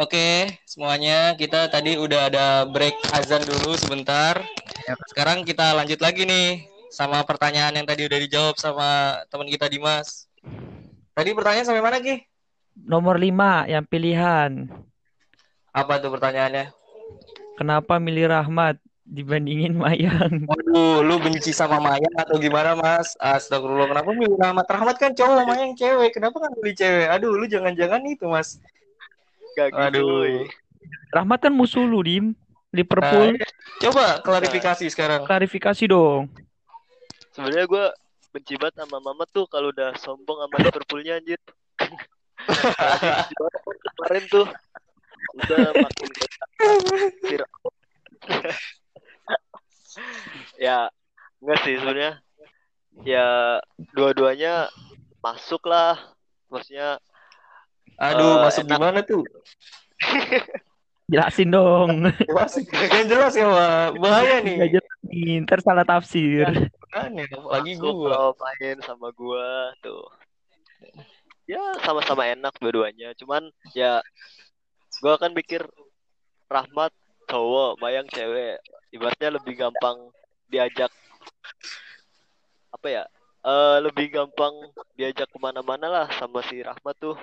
Oke, semuanya kita tadi udah ada break azan dulu sebentar. Sekarang kita lanjut lagi nih sama pertanyaan yang tadi udah dijawab sama teman kita Dimas. Tadi pertanyaan sampai mana Ki? Nomor 5 yang pilihan. Apa tuh pertanyaannya? Kenapa milih Rahmat dibandingin Mayang? Waduh, lu benci sama Mayang atau gimana Mas? Astagfirullah, kenapa milih Rahmat? Rahmat kan cowok, Mayang cewek. Kenapa kan milih cewek? Aduh, lu jangan-jangan itu Mas. Gak gitu. Aduh. Rahmat kan musuh lu, Dim. Liverpool. Nah, coba klarifikasi sekarang. Klarifikasi dong. Sebenarnya gue benci banget sama Mama tuh kalau udah sombong sama Liverpoolnya anjir. Kemarin tuh udah makin ya enggak sih sebenarnya ya dua-duanya masuk lah maksudnya Aduh, Eh, masuk enak. gimana tuh? Jelasin dong. Masuk. Yang jelas ya, Pak. Bahaya nih. Gak jelas nih, ntar salah tafsir. Aneh, apalagi masuk gua. main sama gua tuh ya sama-sama enak dua-duanya cuman ya gua kan mikir Rahmat cowok Mayang cewek ibaratnya lebih gampang diajak apa ya eh lebih gampang diajak ke mana-mana lah sama si Rahmat tuh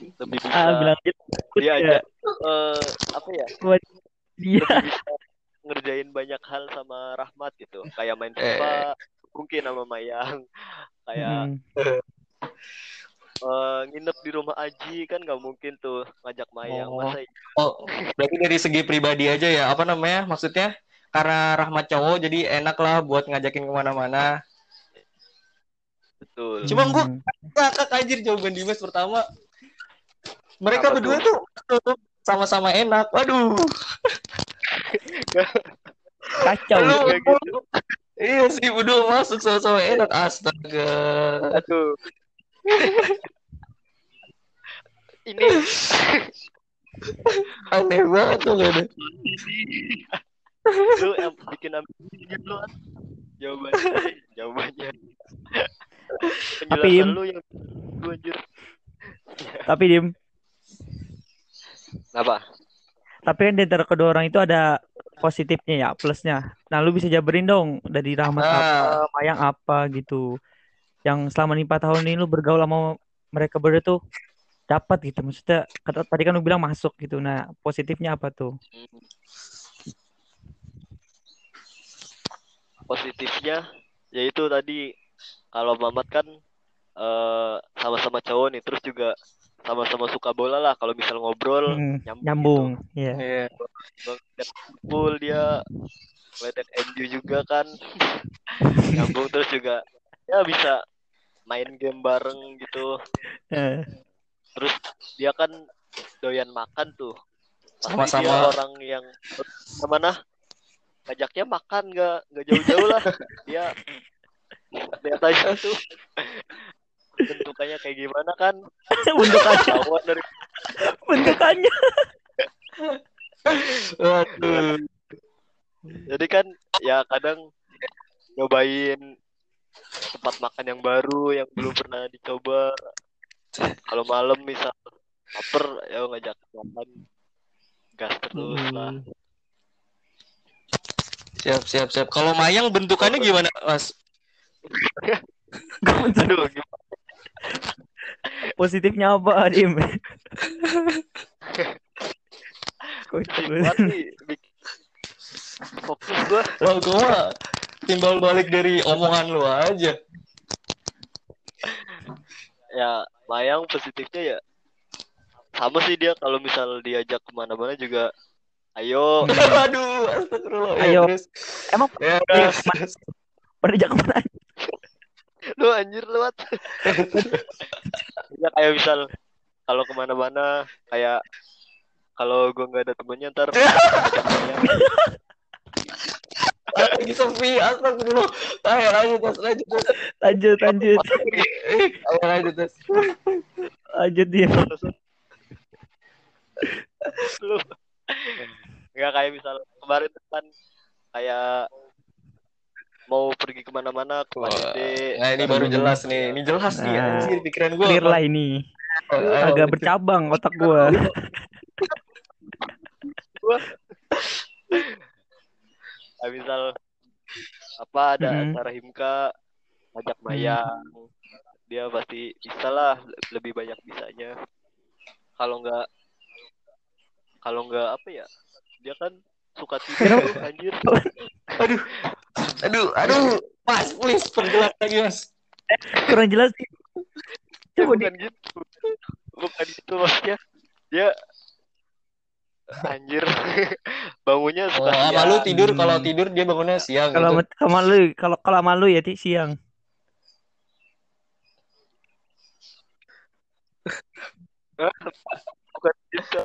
lebih bisa Ah, bilang gitu. diajak eh apa ya Buat dia. lebih bisa ngerjain banyak hal sama Rahmat gitu kayak main FIFA mungkin sama Mayang kayak Hmm. eh, nginep di rumah Aji kan nggak mungkin tuh ngajak Mayang Oh. masa Oh, berarti dari segi pribadi aja ya. Apa namanya? Maksudnya karena Rahmat cowok jadi enak lah buat ngajakin ke mana-mana. betul Cuma gua Hmm. ngakak anjir jawaban Dimas pertama. Mereka Apa berdua tuh sama-sama enak. Waduh. Kacau. Lu, kayak gitu. iya sih berdua masuk sama-sama enak. Astaga. aduh ini Aneh banget tuh gak ada. lu yang bikin ambisi gitu kan jawabannya jawabannya Tapi, lu yang lu anjir Tapi Dim, apa tapi kan di antara kedua orang itu ada positifnya ya, plusnya. Nah, lu bisa jabarin dong dari Rahmat apa, Nah, Mayang apa gitu. Yang selama lima tahun ini lu bergaul sama mereka berdua tuh dapat gitu. Maksudnya kata- tadi kan lu bilang masuk gitu. Nah, positifnya apa tuh? positifnya yaitu tadi kalau Mamat kan eh, sama-sama cowok nih terus juga sama-sama suka bola lah kalau misal ngobrol Hmm, nyambung, nyambung. Iya. iya. gitu. Liverpool dia ngeliatin MU juga kan nyambung terus juga ya bisa main game bareng gitu Eh, terus dia kan doyan makan tuh Sama-sama. dia orang yang ke mana ngajaknya makan nggak nggak jauh-jauh lah dia lihat aja tuh bentukannya kayak gimana kan bentukannya, dari bentukannya. Waduh. jadi kan ya kadang nyobain tempat makan yang baru yang belum pernah dicoba kalau malam misal lapar ya ngajak makan gas terus lah Hmm. Siap, siap, siap. Kalau Mayang bentukannya gimana, Mas? aduh gimana Positifnya apa, Dim? sih buat nih bikin fokus gua Lo gua timbal balik dari omongan lu aja. ya layang positifnya ya sama sih dia kalau misal diajak ke mana-mana juga ayo Aduh, astagfirullah. Ayo. terus. Emang Ya, terus. pernah jangan ke mana? Lu anjir lewat ya kayak misal kalau ke mana-mana kayak kalau gua nggak ada temennya ntar lagi sepi, astagfirullah. Ayo lanjut. Lanjut. Lanjut, lanjut, Ayo lanjut, lanjut Dim. lu nggak kayak misal kemarin kan kayak mau pergi ke mana-mana ke Wah, Gede Nah, ini baru jelas nih. Ini jelas nih, Nah. anjir pikiran gua. Clear lah ini. Ayo, Agak bercabang otak gua. gua nah, misal apa ada Mhm. acara himka ngajak mayang dia pasti bisa lah lebih banyak bisanya kalau nggak kalau nggak apa ya dia kan suka tidur anjir Aduh, aduh, aduh, Mas, please perjelas lagi Mas. Kurang jelas sih. Ya, Coba di bukan gitu bukan gitu maksudnya dia anjir bangunnya Oh, sama siang lu tidur Hmm. kalau tidur dia bangunnya siang kalau gitu. sama- lu kalau kalau sama lu ya Ti, siang. bukan gitu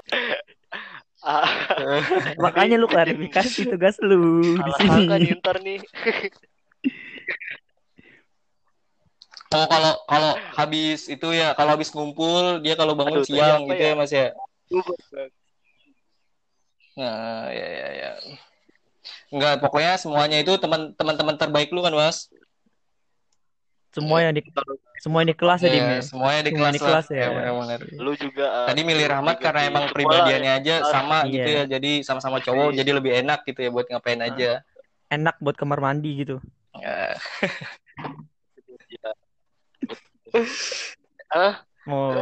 ah, Makanya lu klarifikasi tugas lu di salah sini. nih ntar nih Oh, kalau kalau habis itu ya, kalau habis ngumpul dia kalau bangun Aduh, siang gitu ya? ya Mas ya. Nah, ya ya ya. Enggak, pokoknya semuanya itu teman teman-teman terbaik lu kan, Mas? Semua yang di semua yang di kelas ya, Dim Iya, ya. semuanya di Semua kelas, di kelas lah. ya. benar-benar. lu juga ah, Tadi milih Rahmat juga karena di emang pribadiannya ya. aja sama Iya. gitu ya. Jadi sama-sama cowok Iya. jadi lebih enak gitu ya buat ngapain Ah. aja. Enak buat kamar mandi gitu. Ya. Ya. ah Oh,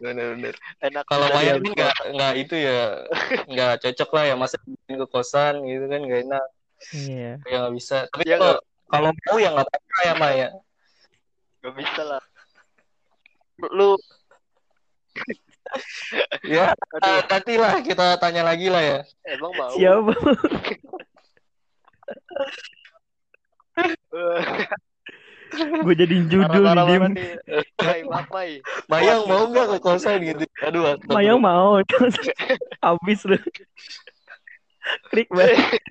Bener-bener. enak Kalau main kan nggak nggak itu ya nggak cocok lah ya masa bikin ke kosan gitu kan nggak enak iya. ya nggak bisa. Tapi Ya, kalau kalau mau ya nggak apa-apa ya Maya. Gak bisa lah lu Ya aduh nanti lah kita tanya lagi lah ya. emang mau Siapa? Gue jadiin judul nih, marah marah Mai. Mayang mau nggak ke kosan gitu? Aduh, astagfirullah. Mayang mau. Habis lu. Klik banget.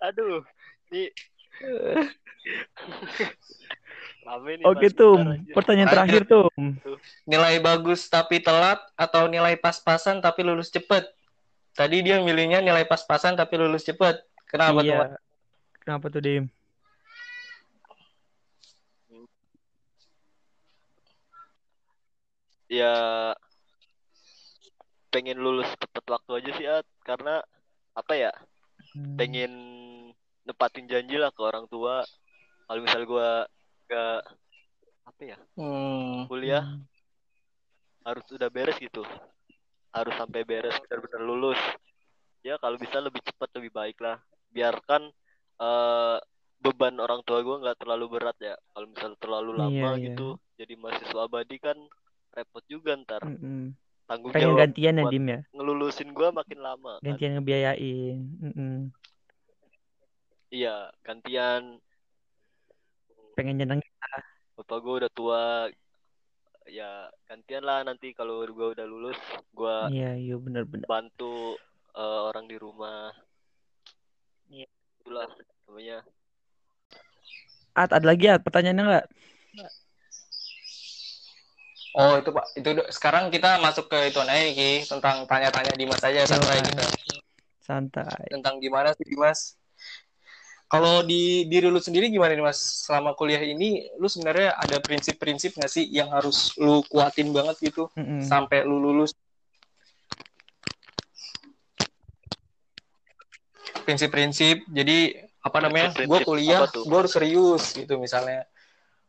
aduh nih nih, Oke tuh, pertanyaan Lanjut. terakhir tuh. Nilai bagus tapi telat atau nilai pas-pasan tapi lulus cepet? Tadi dia milihnya nilai pas-pasan tapi lulus cepet. Kenapa tuh? Iya. Kenapa tuh, Dim? ya pengen lulus tepat waktu aja sih At. karena apa ya Hmm. pengen nepatin janji lah ke orang tua kalau misal gua gak apa ya Hmm. kuliah Hmm. harus udah beres gitu harus sampai beres benar-benar lulus ya kalau bisa lebih cepat lebih baik lah biarkan eh, beban orang tua gua nggak terlalu berat ya kalau misal terlalu Iya, lama iya. gitu jadi mahasiswa abadi kan repot juga ntar Mm-mm. tanggung Pengen jawab gantian ya, Dim ya? ngelulusin gua makin lama kan Gantian ngebiayain. Mm-mm. iya gantian Pengen nyeneng. bapak gue udah tua ya gantian lah nanti kalau gue udah lulus gue Iya, iya benar-benar. bantu eh, orang di rumah Iya. itulah namanya At, ada lagi At, pertanyaannya nggak? Oh itu pak, itu sekarang kita masuk ke itu aja Ki tentang tanya-tanya Dimas aja santai kita Santai. tentang gimana sih Dimas. Kalau di diri lu sendiri gimana nih Mas? Selama kuliah ini, lu sebenarnya ada prinsip-prinsip nggak sih yang harus lu kuatin banget gitu Mm-mm. sampai lu lulus? Prinsip-prinsip, jadi apa namanya? Gue kuliah, gue harus serius gitu misalnya.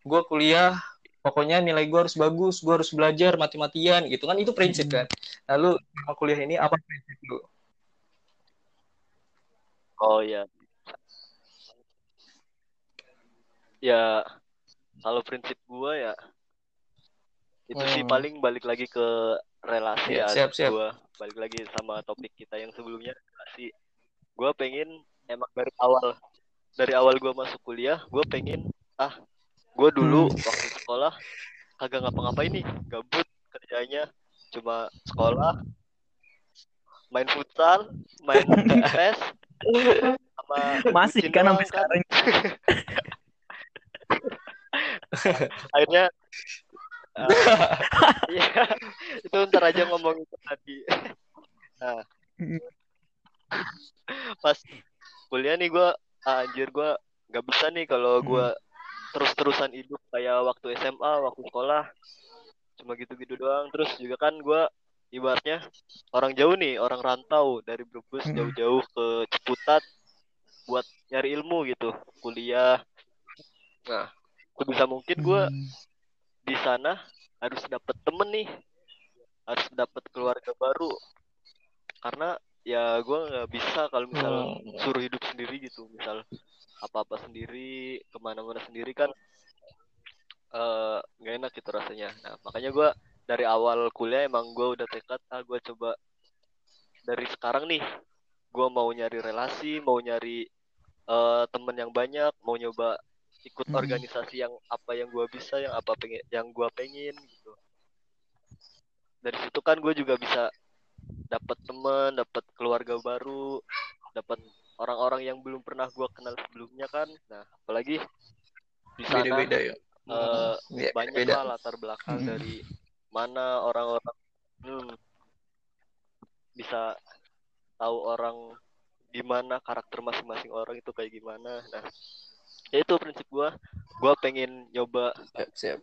Gue kuliah, pokoknya nilai gue harus bagus, gue harus belajar mati-matian gitu kan itu prinsip kan. Lalu selama kuliah ini apa prinsip lu? oh ya ya kalau prinsip gue ya itu sih Hmm. paling balik lagi ke relasi ya siap, siap. gue balik lagi sama topik kita yang sebelumnya relasi gue pengen emang dari awal dari awal gue masuk kuliah gue pengen ah gue dulu Hmm. waktu sekolah kagak ngapa-ngapain nih gabut kerjanya cuma sekolah main futsal main PES sama Masih kan sampai sekarang. akhirnya ah, iya itu ntar aja ngomong itu tadi. Nah. Pas kuliah nih gue anjir gue nggak bisa nih kalau gue terus-terusan hidup kayak waktu SMA waktu sekolah. Cuma gitu-gitu doang. Terus juga kan gue ibaratnya orang jauh nih orang rantau dari Brebes Mm-mm. jauh-jauh ke Ciputat buat nyari ilmu gitu kuliah nah sebisa mungkin gue Hmm. di sana harus dapet temen nih harus dapet keluarga baru karena ya gue nggak bisa kalau misal Hmm. suruh hidup sendiri gitu misal apa-apa sendiri ke mana-mana sendiri kan eh, nggak enak gitu rasanya nah makanya gue dari awal kuliah emang gue udah tekad ah gue coba dari sekarang nih gue mau nyari relasi mau nyari eh, temen yang banyak mau nyoba ikut Mm-mm. organisasi yang apa yang gue bisa yang apa pengen yang gue pengen gitu dari situ kan gue juga bisa dapat teman dapat keluarga baru dapat orang-orang yang belum pernah gue kenal sebelumnya kan nah apalagi di sana Beda-beda ya. Iya, banyak beda. lah latar belakang Mm-mm. dari mana orang-orang hmm, bisa tahu orang gimana karakter masing-masing orang itu kayak gimana nah ya itu prinsip gua gua pengen nyoba Siap, siap.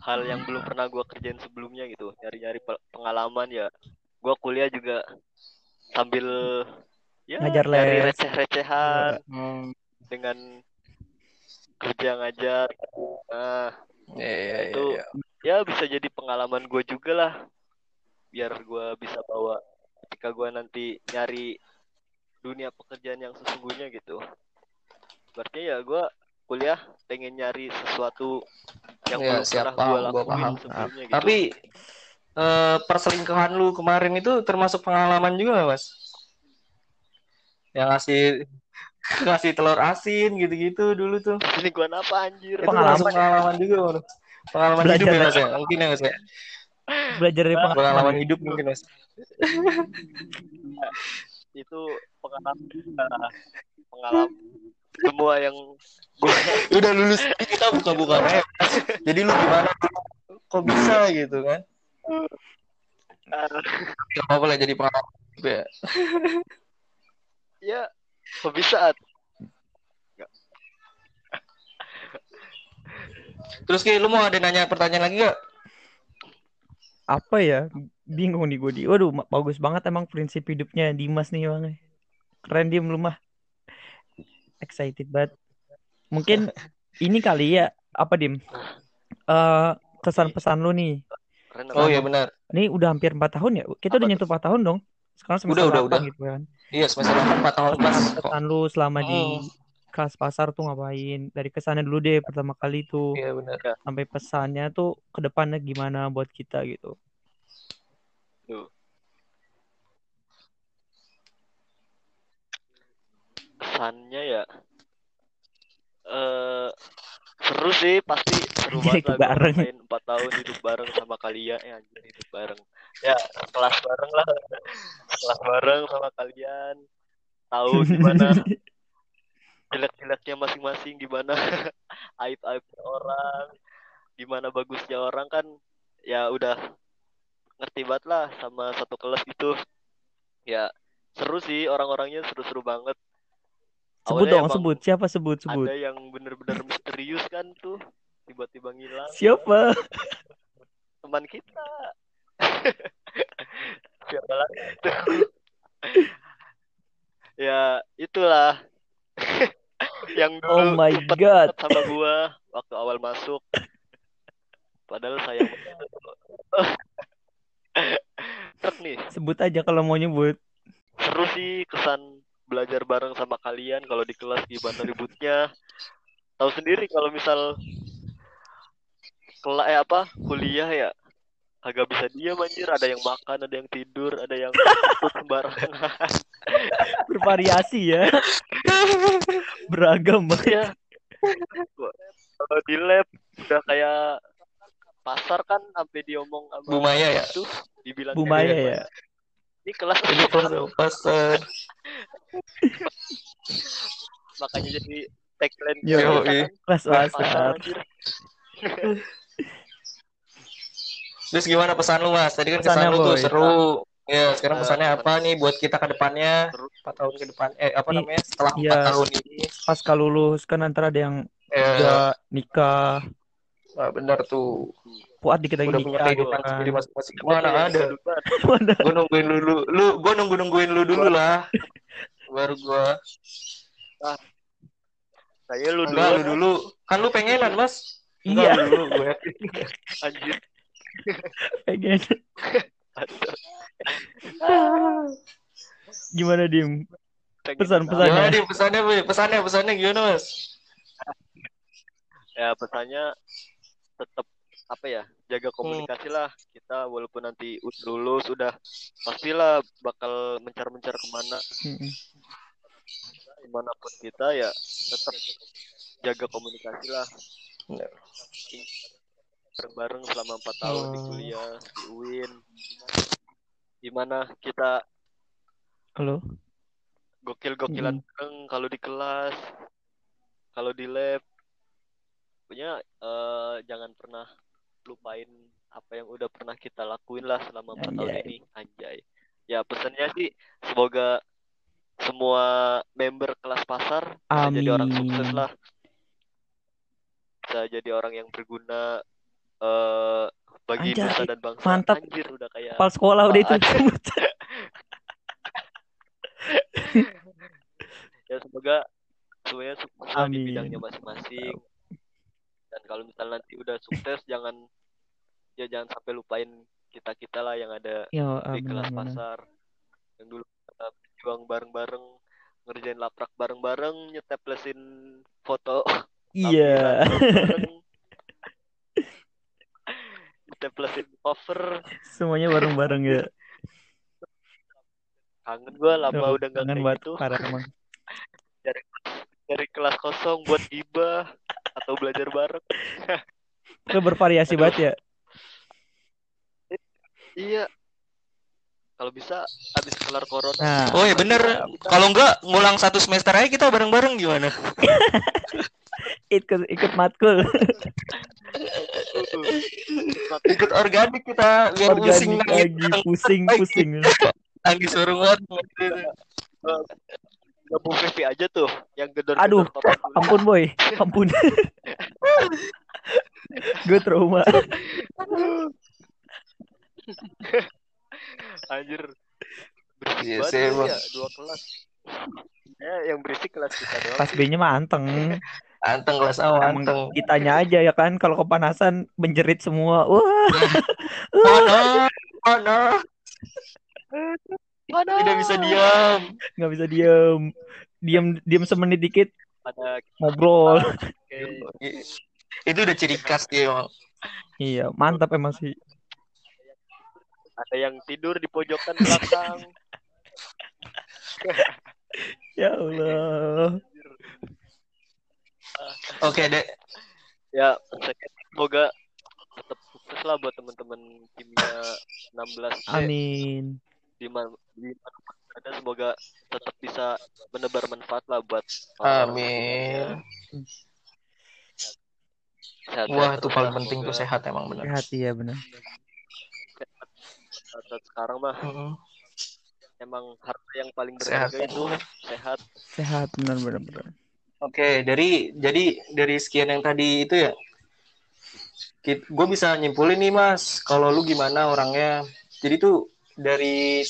hal yang belum pernah gua kerjain sebelumnya gitu nyari-nyari pe- pengalaman ya gua kuliah juga sambil ya Ngajar nyari les. receh-recehan Hmm. dengan kerja ngajar nah Iya, iya, iya, Itu- iya. ya bisa jadi pengalaman gue juga lah biar gue bisa bawa ketika gue nanti nyari dunia pekerjaan yang sesungguhnya gitu berarti ya gue kuliah pengen nyari sesuatu yang Ya, siap, pernah gue paham, gua lakuin paham. sebelumnya gitu Tapi eh, perselingkuhan lu kemarin itu termasuk pengalaman juga nggak, Mas? Yang ngasih ngasih telur asin gitu-gitu dulu tuh. ini gue apa anjir Itu Pengalaman termasuk pengalaman juga, Mas. Pengalaman Belajar hidup ya, Mas ya? Mungkin ya, Mas ya? Belajar dari Pengalaman pengalaman. hidup mungkin, Mas. itu pengalaman nah, pengalaman semua yang gue Udah lulus kita buka-buka rep. Jadi lu gimana? Kok bisa gitu kan? Gak apa-apa lah jadi pengalaman hidup ya. ya kok bisa? Terus kayak lu mau ada nanya pertanyaan lagi gak? Apa ya? Bingung nih gue di. Waduh, bagus banget emang prinsip hidupnya Dimas nih bang. Keren dia lu mah. Excited banget. Mungkin ini kali ya apa dim? Eh kesan pesan lu nih. Oh iya benar. Ini udah hampir 4 tahun ya? Kita udah Apa nyentuh 4 tahun dong. Sekarang semester Udah, udah, 8 udah. gitu kan. Iya semester 8 4 tahun pas. Kesan lu selama di Hmm. kelas pasar tuh ngapain? Dari kesannya dulu deh pertama kali tuh. Iya benar. Sampai pesannya tuh ke depannya gimana buat kita gitu. Kesannya ya eh seru sih pasti seru Anjir, banget lah bareng. ngerasain 4 tahun hidup bareng sama kalian ya anjir hidup bareng. Ya kelas bareng lah. Kelas bareng sama kalian. Tahu gimana jelek-jeleknya masing-masing gimana aib-aibnya orang gimana bagusnya orang kan ya udah ngerti banget lah sama satu kelas gitu. Ya seru sih orang-orangnya seru-seru banget sebut dong, sebut. Siapa sebut? Sebut. ada yang bener-bener misterius kan tuh tiba-tiba ngilang Siapa? teman kita siapa lagi tuh ya itulah yang Oh dulu my sempet god. sama gua waktu awal masuk padahal. Truk nih Sebut aja kalau mau nyebut. seru sih kesan belajar bareng sama kalian kalau di kelas gimana ributnya tahu sendiri kalau misal kelak eh apa kuliah ya agak bisa diam anjir ada yang makan ada yang tidur ada yang sembarangan Bervariasi ya. Beragam banget. ya kalau di lab udah kayak pasar kan sampai diomong sama Bu Maya ya. itu dibilang Bu kayak, Maya ya. Ini kelas Ini kelas pasar. makanya jadi tagline Yo, kita iya. kan, Kelas pasar pasar. anjir Terus gimana pesan lu Mas? Tadi kan Pesannya, kesan lu tuh seru. Ya, sekarang Eh, pesannya pesan- apa nih buat kita ke depannya? Seru. 4 tahun ke depan. Eh, apa namanya? Setelah 4 iya. tahun ini. Pasca lulus kan antara ada yang Ya, udah nikah, Wah, benar tuh. Fuad dikit lagi Udah punya nikah gitu kehidupan kan. sendiri masing-masing. Mana ada? Mana? Gue nungguin lu, lu, gue nunggu nungguin lu dulu lah. Baru gue. Saya lu Enggak, dulu lu dulu. Kan lu pengenan, Mas. Iya, Enggak, lu dulu. Gue anjir. pengen. Gimana Dim? Pengen Pesan-pesan. Gimana Pesannya. nih pesannya, Boy? Pesannya, pesannya gimana, Mas? ya pesannya tetap apa ya jaga komunikasi lah kita walaupun nanti udah lulus udah pastilah bakal mencar-mencar ke mana Mm-mm. di mana pun kita ya tetap jaga komunikasi lah Bener. bareng-bareng selama empat tahun di Oh. kuliah di UIN gimana kita Halo? gokil-gokilan Mm. bareng kalau di kelas kalau di lab punya eh, jangan pernah lupain apa yang udah pernah kita lakuin lah selama empat tahun ini anjay. Ya pesannya sih semoga semua member kelas pasar bisa jadi orang sukses lah. Bisa jadi orang yang berguna eh bagi Anjay, nusa dan bangsa. mantap. anjir udah kayak Kepala sekolah udah itu. Ya semoga semuanya sukses di bidangnya masing-masing dan kalau misalnya nanti udah sukses jangan ya jangan sampai lupain kita kita lah yang ada Ya, ah, di kelas benar-benar. pasar yang dulu kita berjuang bareng-bareng ngerjain laprak bareng-bareng nyeteplesin foto Iya. bareng nyeteplesin cover Semuanya bareng-bareng ya. kangen gua lama Duh, udah nggak kangen kayak banget gitu parah emang. dari kelas kosong buat gibah atau belajar bareng Itu bervariasi Aduh. banget ya. Iya. Kalau bisa habis kelar corona. Nah, Oh ya bener. Kalau enggak ngulang satu semester aja kita bareng-bareng gimana? ikut ikut matkul. Ikut organik kita biar pusing Organik lagi. lagi, pusing, pusing. Nangis suruh Bu Vivi aja tuh yang gedor Aduh, ampun boy, ampun. Gue trauma. Anjir. Berisik Iya, banget ya, dua kelas. Ya, yang berisik kelas kita doang. Pas B-nya mah anteng. Anteng kelas awal, anteng. kitanya aja ya kan kalau kepanasan menjerit semua. Wah, Mana? Mana? Mana? Tidak bisa diam. nggak bisa diem. Diam diam semenit dikit Ada ngobrol. kayak Itu udah ciri khas dia emang. Iya, mantap emang sih. ada yang tidur di pojokan belakang. Ya Allah. Oke deh. Ya, saya semoga tetap sukses lah buat teman-teman timnya 16 C. Amin. Di mana di mana ada semoga tetap bisa menebar manfaat lah buat Amin. Sehat, Wah, itu paling penting tuh sehat emang bener. Sehat ya benar. Saat sekarang mah Mm-mm. emang harta yang paling Sehat. berharga itu sehat. Sehat benar benar benar. Oke, dari jadi dari sekian yang tadi itu ya, gue bisa nyimpulin nih mas, kalau lu gimana orangnya. Jadi tuh dari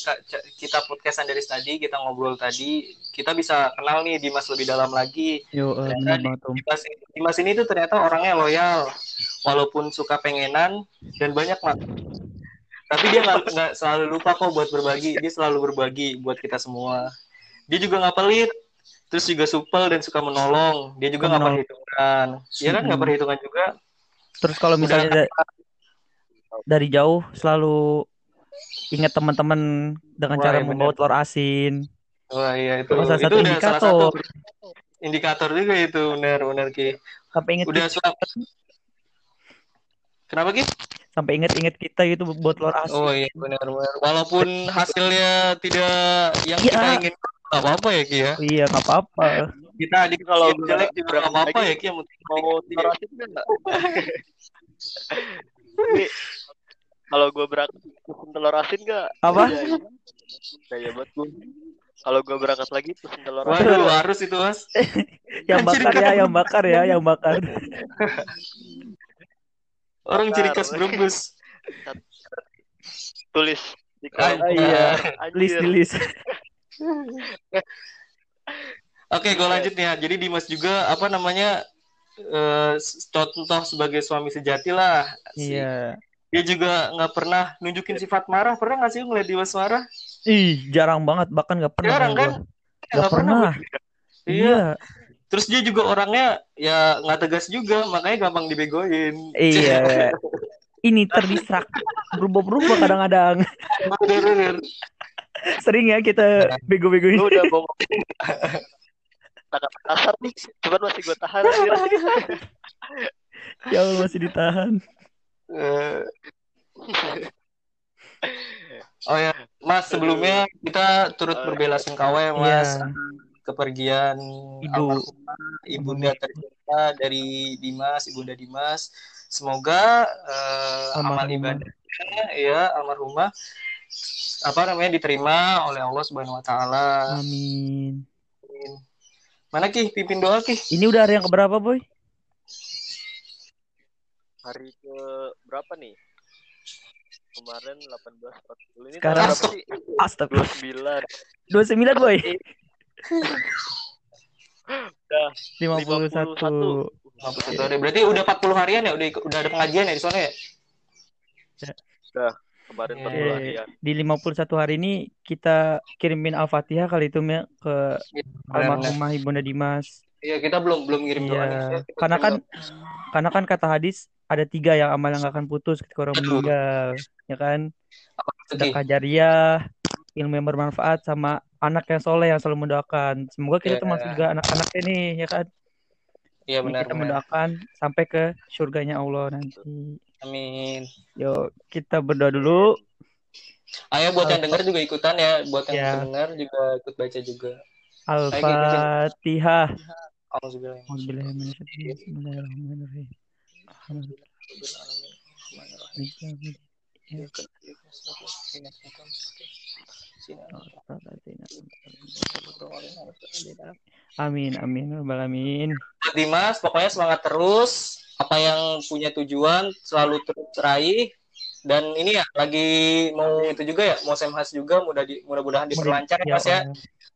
kita podcastan dari tadi, kita ngobrol tadi, kita bisa kenal nih Dimas lebih dalam lagi. Yo, Ternyata Om. Dimas, Dimas ini tuh ternyata orangnya loyal, walaupun suka pengenan dan banyak mak. Tapi dia nggak selalu lupa kok buat berbagi. Dia selalu berbagi buat kita semua. Dia juga nggak pelit, terus juga supel dan suka menolong. Dia juga nggak perhitungan. Dia kan nggak Mm-mm. perhitungan juga. Terus kalau misalnya da- dari jauh selalu ingat teman-teman dengan Wah, cara iya membawa benar. telur asin. Wah iya itu. Oh, salah itu satu udah salah satu indikator. indikator juga itu benar-benar ki. Sampai ingat Udah kita, suka. Kenapa ki? sampai ingat-ingat kita gitu buat telur asin. Oh iya benar-benar. Walaupun hasilnya tidak yang Iya. kita inginkan, nggak apa-apa ya ki ya. Iya, nggak apa-apa. Kita di Kalau jelek juga nggak apa-apa ya ki. Mau terasin enggak? Ini kalau gue berangkat pesen telur asin enggak? Apa? Kayak buat gue. Kalau gue berangkat lagi pesen telur asin. Waduh harus itu mas. Yang Anjir, bakar ya, kan. yang bakar ya, yang bakar. Orang ciri khas Brebes. Tulis di Ah, iya. Anjir. di list. Oke, gue lanjut nih ya. Jadi Dimas juga apa namanya eh, contoh sebagai suami sejati lah. Iya. Dia juga nggak pernah nunjukin sifat marah. Pernah nggak sih ngeliat Dimas marah? Ih, jarang banget bahkan nggak pernah Jarang kan? Nggak Nggak pernah. Iya. Iya. Terus dia juga orangnya ya nggak tegas juga, makanya gampang dibegoin. Iya. Ini terdistrak berubah-berubah kadang-kadang. Sering ya kita bego-begoin. Lu udah bohong. Kasar nih, cuman masih gue tahan. Ya Allah masih ditahan. Eh, Oh ya, Mas sebelumnya kita turut Oh, berbela-sungkawa ya Mas Iya. kepergian Ibu. ibunda tercinta dari Dimas, ibunda Dimas. Semoga eh, amal ibadahnya ya almarhumah apa namanya diterima oleh Allah Subhanahu wa taala. Amin. Mana Ki pimpin doa Ki? Ini udah hari yang keberapa, Boy? Hari ke berapa nih? Kemarin 18.40 ini Sekarang- berapa sih? Astagfirullah. 29. 29, Boy. Udah 51. 51 hari. Berarti udah 40 harian ya? Udah udah ada pengajian ya di sana ya? kemarin Iya. 40 harian. Di 51 hari ini kita kirimin Al-Fatihah kali itu ya ke Benar-benar. almarhumah Ibunda Dimas. Iya, kita belum belum ngirim doa nih. Iya. Karena kan doa. karena kan kata hadis ada tiga yang amal yang gak akan putus ketika orang meninggal, ya kan? Sedekah jariah, ilmu yang bermanfaat sama anak yang soleh yang selalu mendoakan. Semoga kita Iya. termasuk juga anak-anak ini, ya kan? Iya benar kita benar. mendoakan sampai ke surganya Allah nanti. Amin. Yuk, kita berdoa dulu. Ayo buat yang dengar juga ikutan ya, buat yang Ya. dengar juga ikut baca juga. Al-Fatihah. Alhamdulillah. Auzubillahiminasyaitonir rajim. Amin, amin, rabbal. Buat Dimas, pokoknya semangat terus. Apa yang punya tujuan selalu terus raih. Dan ini ya lagi mau itu juga ya, mau semhas juga mudah di, mudah-mudahan diperlancar ya Mas ya.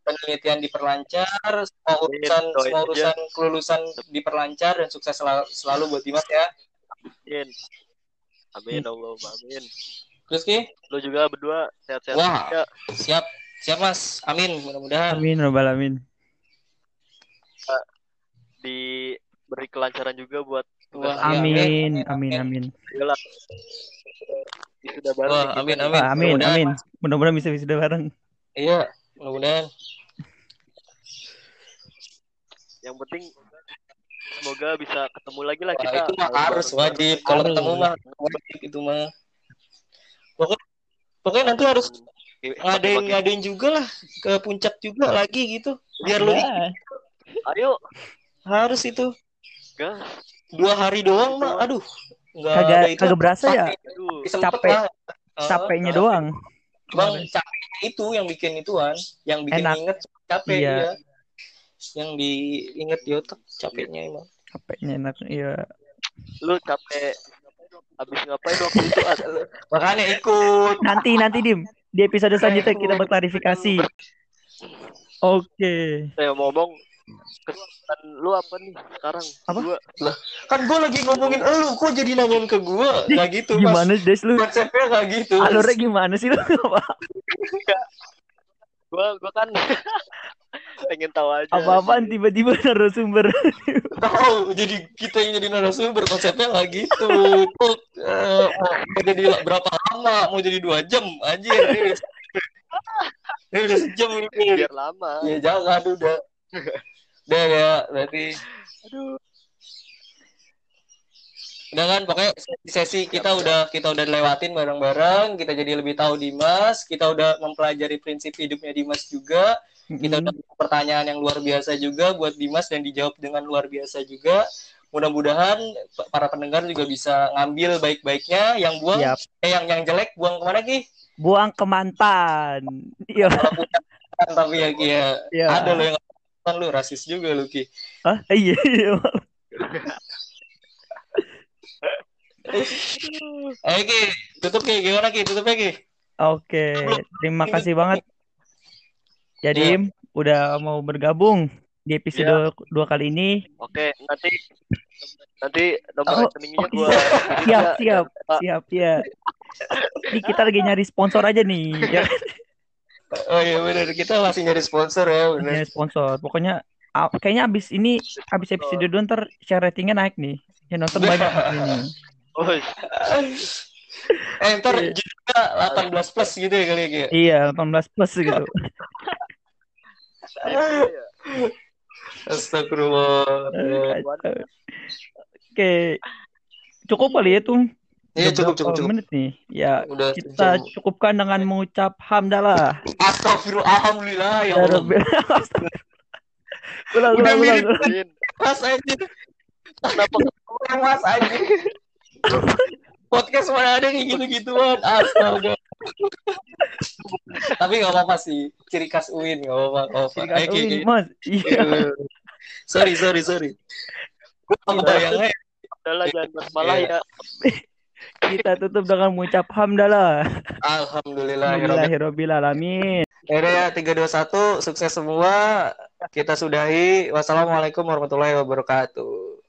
Penelitian diperlancar, semua urusan doain semua aja. urusan kelulusan diperlancar dan sukses selalu, selalu buat Dimas ya. Amin. Amin Allahumma amin. Terus Ki, Lu juga berdua sehat-sehat Wah. siap. Siap Mas. Amin, mudah-mudahan. Amin, ya rabbal alamin. Diberi kelancaran juga buat Wah, iya, Amin, amin, amin. Yalah. Sudah bareng Wah, amin, amin. Wah, amin, Mudah-mudahan, amin. Mudah-mudahan bisa wisuda bareng. Iya, mudah-mudahan. Yang penting semoga bisa ketemu lagi lah Wah, kita. itu mah harus wajib. Kalau ketemu mah wajib itu mah. Pokoknya, pokoknya nanti harus ngadain ngadain juga lah ke puncak juga lagi gitu. Biar lu Ya, Ayo, harus itu gas. Dua hari doang mah. Aduh, nggak kagak ada itu. kagak berasa ya Aduh. Capek. lah. Ah, capeknya capek. doang. Bang, capeknya itu yang bikin ituan, yang bikin Enak. inget capek Iya. iya. Yang diinget di otak capeknya emang. Capeknya enak. Iya. Lu capek habis ngapain waktu itu ada Makanya ikut. Nanti nanti Dim di episode selanjutnya kita berklarifikasi. Oke. saya ngomong kesan lu apa nih sekarang Apa? Dua. Kan gue lagi ngomongin elu, kok jadi nanyain ke gue? Gak gitu, Mas. Gimana Des lu? Konsepnya gak gitu. Alurnya gimana sih lu? gua gua kan pengen tahu aja Apa-apaan tiba-tiba narasumber. Tahu, jadi kita yang jadi narasumber konsepnya nggak gitu. Kok eh, mau jadi berapa lama? Mau jadi dua jam? Udah, ini udah sejam ini. biar lama Ya jangan udah. Udah ya, berarti aduh udah kan pokoknya sesi kita udah kita udah lewatin bareng-bareng, kita jadi lebih tahu Dimas, kita udah mempelajari prinsip hidupnya Dimas juga. Kita udah pertanyaan yang luar biasa juga buat Dimas dan dijawab dengan luar biasa juga. Mudah-mudahan para pendengar juga bisa ngambil baik-baiknya, yang buang Yap. eh yang yang jelek buang ke mana Ki? Buang ke mantan. Iya. Tapi ya Ki ya, Iya. ada lo yang kan lu rasis juga lu Ki. Hah? Iya. iya. Eh Ki, tutup Ki, gimana Ki? Tutupnya Ki. Oke, terima kasih banget. Iya. Jadi udah mau bergabung di episode dua kali ini. Oke, nanti nanti nomor Oh, rekeningnya oke. gua Siap, siap, Pak. siap ya. Ini kita lagi nyari sponsor aja nih. Ya, Oh iya benar, kita masih nyari sponsor ya, benar. nyari sponsor. Pokoknya kayaknya abis ini, abis episode dua ntar share ratingnya naik nih. Yang nonton banyak ini. Oh, Eh ntar juga 18 plus gitu ya kali ya. Iya, 18 plus gitu. Astagfirullah. Oke, cukup kali ya tuh. Iya Udah cukup cukup cukup. menit nih. Ya, Udah kita sejam. cukupkan dengan mengucap hamdalah. Astagfirullah, alhamdulillah ya Ya Allah. Ulang, Udah ulang, mirip ulang. Mas aja. kenapa Orang mas aja. Podcast mana ada nih gitu-gituan. Astaga. Tapi gak apa-apa sih. Ciri khas Uin gak apa-apa. Gak apa-apa. Ciri Ayo, khas Ki, Uin, Ki. Mas. Iya. sorry, sorry, sorry. Gue bayang aja. adalah jangan basmalah Iya. ya. Kita tutup dengan mengucap hamdalah. Alhamdulillah. Alhamdulillahirabbil alamin. Ya, 3, 2, 1. Sukses semua. Kita sudahi. Wassalamualaikum warahmatullahi wabarakatuh.